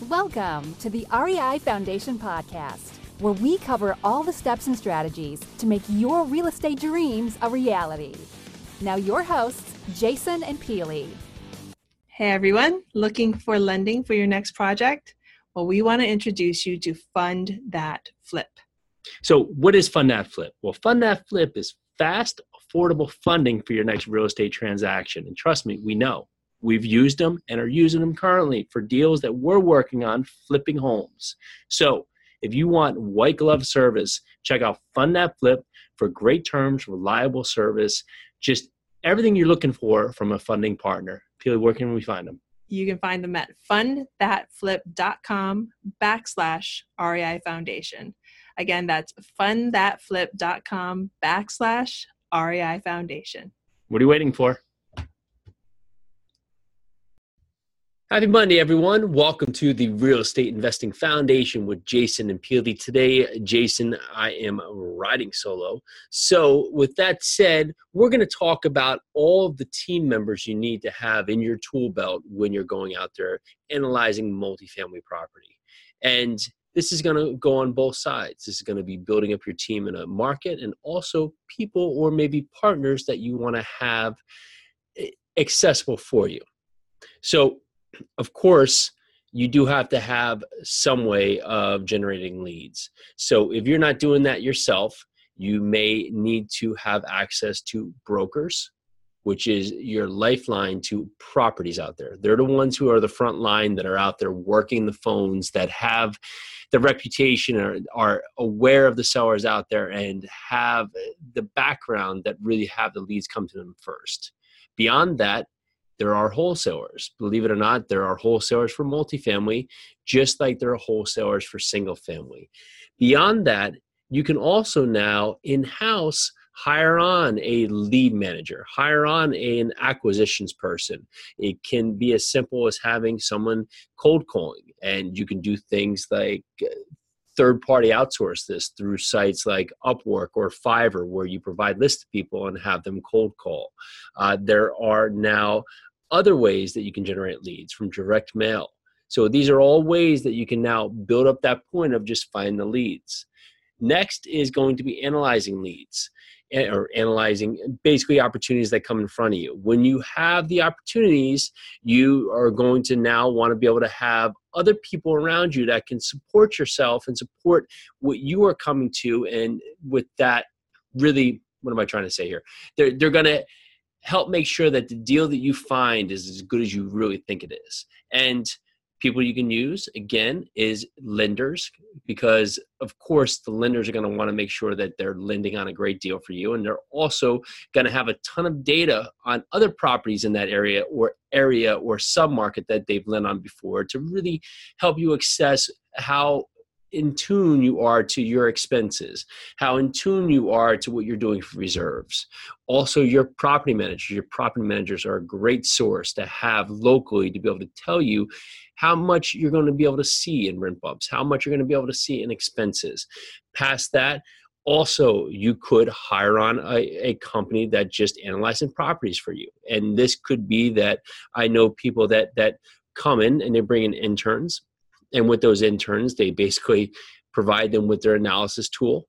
Welcome to the REI Foundation Podcast, where we cover all the steps and strategies to make your real estate dreams a reality. Now, your hosts, Jason and Pili. Hey everyone, looking for lending for your next project? Well, we want to introduce you to Fund That Flip. So, what is Fund That Flip? Well, Fund That Flip is fast, affordable funding for your next real estate transaction. And trust me, we know. We've used them and are using them currently for deals that we're working on flipping homes. So, if you want white glove service, check out Fund That Flip for great terms, reliable service, just everything you're looking for from a funding partner. Pili, where can we find them? You can find them at fundthatflip.com backslash REI Foundation. Again, that's fundthatflip.com backslash REI Foundation. What are you waiting for? Happy Monday, everyone. Welcome to the Real Estate Investing Foundation with Jason and Pili. Today, Jason, I am riding solo. So, with that said, we're going to talk about all of the team members you need to have in your tool belt when you're going out there analyzing multifamily property. And this is going to go on both sides. This is going to be building up your team in a market and also people or maybe partners that you want to have eh, accessible for you. So, of course, you do have to have some way of generating leads. So if you're not doing that yourself, you may need to have access to brokers, which is your lifeline to properties out there. They're the ones who are the front line that are out there working the phones, that have the reputation, or are aware of the sellers out there, and have the background that really have the leads come to them first. Beyond that, there are wholesalers. Believe it or not, there are wholesalers for multifamily, just like there are wholesalers for single family. Beyond that, you can also now in house hire on a lead manager, hire on a, an acquisitions person. It can be as simple as having someone cold calling, and you can do things like uh, third party outsource this through sites like Upwork or Fiverr, where you provide lists to people and have them cold call. Uh, there are now other ways that you can generate leads from direct mail. So these are all ways that you can now build up that point of just find the leads. Next is going to be analyzing leads eh, or analyzing basically opportunities that come in front of you. When you have the opportunities, you are going to now want to be able to have other people around you that can support yourself and support what you are coming to. And with that, really, what am I trying to say here? They're, they're going to help make sure that the deal that you find is as good as you really think it is. And people you can use again is lenders because of course the lenders are going to want to make sure that they're lending on a great deal for you and they're also going to have a ton of data on other properties in that area or area or submarket that they've lent on before to really help you assess how in tune you are to your expenses, how in tune you are to what you're doing for reserves. Also, your property managers. Your property managers are a great source to have locally to be able to tell you how much you're going to be able to see in rent bumps, how much you're going to be able to see in expenses. Past that, also you could hire on a, a, company that just analyzes properties for you and this could be that i know people that that come in and they bring in interns and with those interns, they basically provide them with their analysis tool,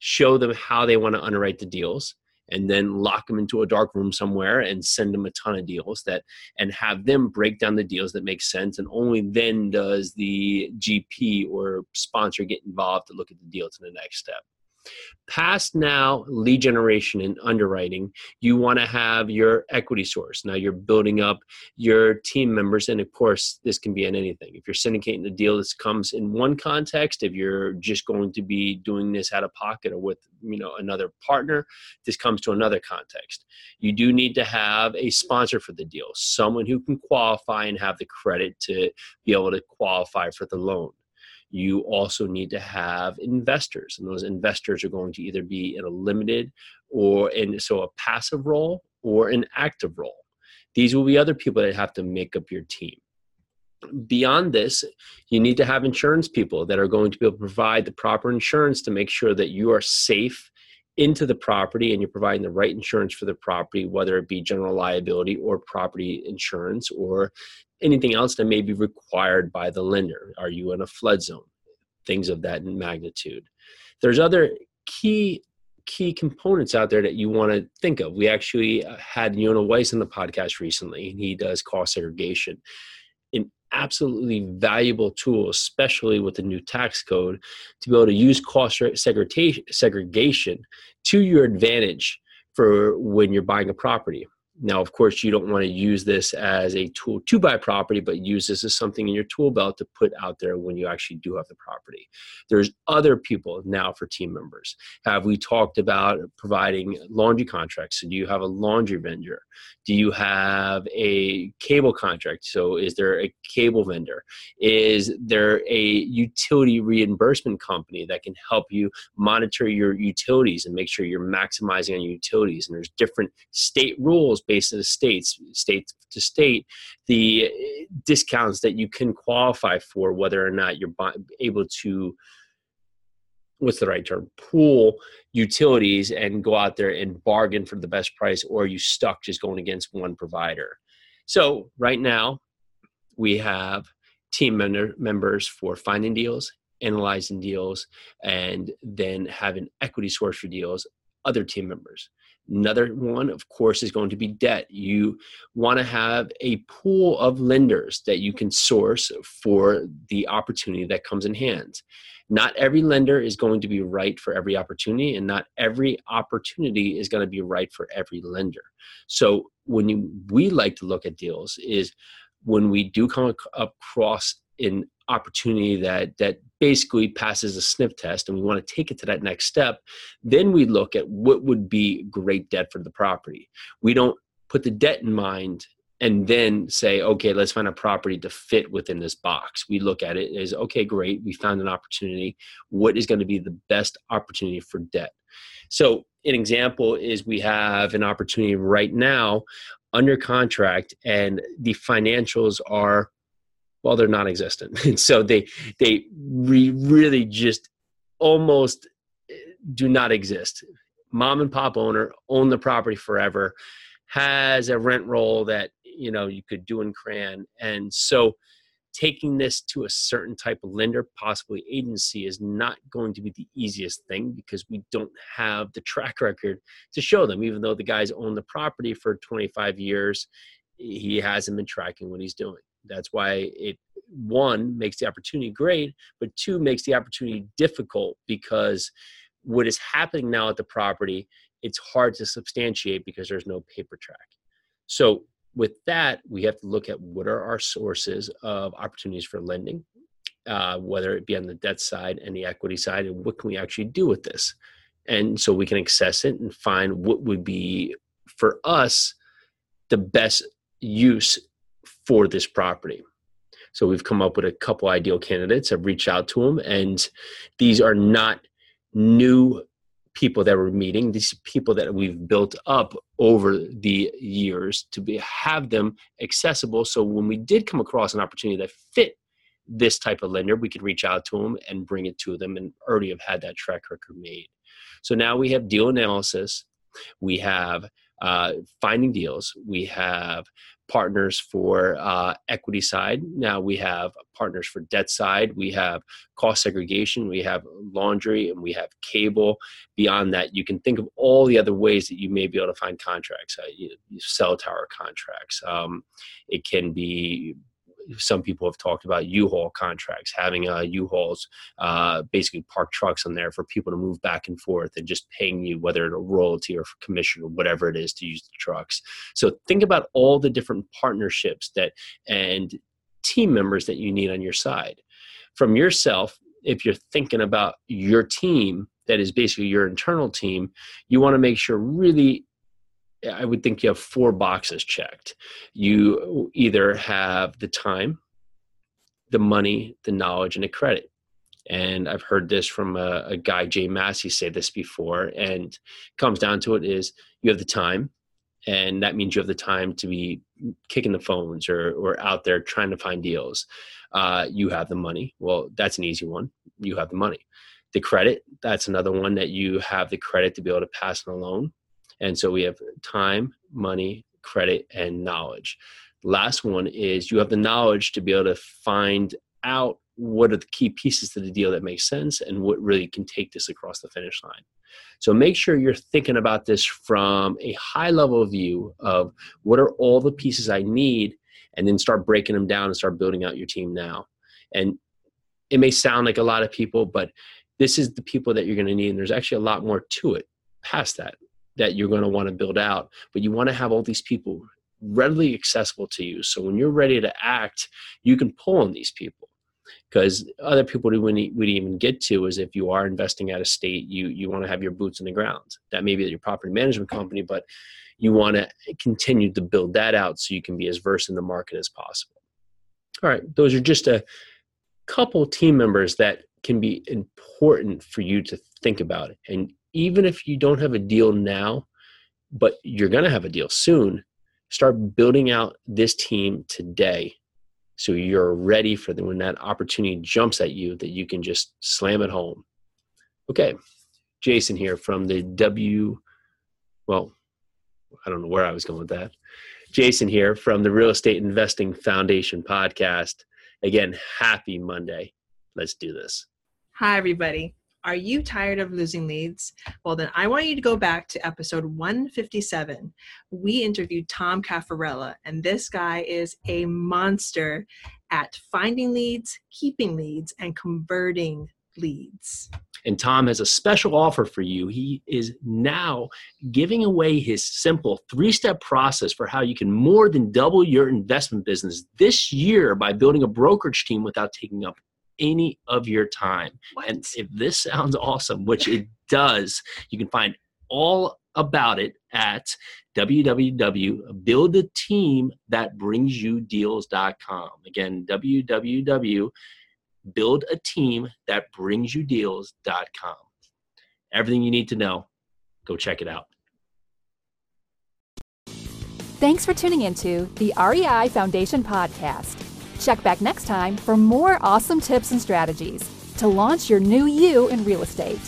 show them how they want to underwrite the deals, and then lock them into a dark room somewhere and send them a ton of deals that and have them break down the deals that make sense and only then does the gp or sponsor get involved to look at the deal to the next step Past now lead generation and underwriting, you want to have your equity source. Now you're building up your team members, and of course, this can be in anything. If you're syndicating a deal, this comes in one context. If you're just going to be doing this out of pocket or with you know another partner, this comes to another context. You do need to have a sponsor for the deal, someone who can qualify and have the credit to be able to qualify for the loan you also need to have investors and those investors are going to either be in a limited or in so a passive role or an active role. These will be other people that have to make up your team. Beyond this you need to have insurance people that are going to be able to provide the proper insurance to make sure that you are safe into the property and you're providing the right insurance for the property whether it be general liability or property insurance or anything else that may be required by the lender. Are you in a flood zone? Things of that magnitude. There's other key key components out there that you want to think of. We actually uh, had Yonah Weiss on the podcast recently, and he does cost segregation. An absolutely valuable tool, especially with the new tax code, to be able to use cost segregation to your advantage for when you're buying a property. Now, of course, you don't want to use this as a tool to buy property, but use this as something in your tool belt to put out there when you actually do have the property. There's other people now for team members. Have we talked about providing laundry contracts? So, do you have a laundry vendor? Do you have a cable contract? So, is there a cable vendor? Is there a utility reimbursement company that can help you monitor your utilities and make sure you're maximizing on your utilities? And there's different state rules based on the states, state to state, the discounts that you can qualify for, whether or not you're able to what's the right term pool utilities and go out there and bargain for the best price or you stuck just going against one provider. So right now we have team member, members for finding deals analyzing deals and then having equity source for deals other team members Another one, of course, is going to be debt. You want to have a pool of lenders that you can source for the opportunity that comes in hand. Not every lender is going to be right for every opportunity, and not every opportunity is going to be right for every lender. So, when you, we like to look at deals, is when we do come across an opportunity that that basically passes a sniff test and we want to take it to that next step then we look at what would be great debt for the property. We don't put the debt in mind and then say okay let's find a property to fit within this box. We look at it as okay great we found an opportunity. What is going to be the best opportunity for debt? So an example is we have an opportunity right now under contract and the financials are well they're non-existent. And so they they re- really just almost eh, do not exist. Mom and pop owner own the property forever has a rent roll that you know you could do in cran and so taking this to a certain type of lender possibly agency is not going to be the easiest thing because we don't have the track record to show them even though the guy's owned the property for 25 years he hasn't been tracking what he's doing that's why it one makes the opportunity great, but two makes the opportunity difficult because what is happening now at the property, it's hard to substantiate because there's no paper track. So with that, we have to look at what are our sources of opportunities for lending, uh, whether it be on the debt side and the equity side, and what can we actually do with this? And so we can access it and find what would be for us the best use for this property. So we've come up with a couple ideal candidates. I've reached out to them, and these are not new people that we're meeting. These people that we've built up over the years to be have them accessible. So when we did come across an opportunity that fit this type of lender, we could reach out to them and bring it to them, and already have had that track record made. So now we have deal analysis. We have uh, finding deals. We have partners for uh, equity side. Now we have partners for debt side. We have cost segregation. We have laundry, and we have cable. Beyond that, you can think of all the other ways that you may be able to find contracts. Uh, you, cell tower contracts. Um, it can be some people have talked about U-Haul contracts, having uh, U-Hauls uh, basically park trucks on there for people to move back and forth and just paying you whether it's a royalty or commission or whatever it is to use the trucks. So think about all the different partnerships that and team members that you need on your side. From yourself, if you're thinking about your team, that is basically your internal team, you want to make sure really I would think you have four boxes checked. You either have the time, the money, the knowledge, and the credit. And I've heard this from a, a guy, Jay Massey, say this before. And comes down to it is you have the time, and that means you have the time to be kicking the phones or, or out there trying to find deals. Uh, you have the money. Well, that's an easy one. You have the money. The credit, that's another one that you have the credit to be able to pass on a loan and so we have time, money, credit, and knowledge. Last one is you have the knowledge to be able to find out what are the key pieces to the deal that make sense and what really can take this across the finish line. So make sure you're thinking about this from a high level view of what are all the pieces I need and then start breaking them down and start building out your team now. And it may sound like a lot of people, but this is the people that you're going to need. And there's actually a lot more to it past that that you're going to want to build out. But you want to have all these people readily accessible to you. So when you're ready to act, you can pull on these people. Because other people we wouldn't, would even get to is if you are investing out of state, you you want to have your boots in the ground. That may be your property management company, but you want to continue to build that out so you can be as versed in the market as possible. All right, those are just a couple team members that can be important for you to think about. And even if you don't have a deal now, but you're going to have a deal soon, start building out this team today so you're ready for when that opportunity jumps at you that you can just slam it home. Okay, Jason here from the W, well, I don't know where I was going with that. Jason here from the Real Estate Investing Foundation podcast. Again, happy Monday. Let's do this. Hi, everybody. Are you tired of losing leads? Well, then I want you to go back to episode 157. We interviewed Tom Caffarella, and this guy is a monster at finding leads, keeping leads, and converting leads. And Tom has a special offer for you. He is now giving away his simple three step process for how you can more than double your investment business this year by building a brokerage team without taking up any of your time. What? And if this sounds awesome, which it does, you can find all about it at www.buildateamthatbringsyoudeals.com. Again, www.buildateamthatbringsyoudeals.com. Everything you need to know, go check it out. Thanks for tuning into the REI Foundation podcast. Check back next time for more awesome tips and strategies to launch your new you in real estate.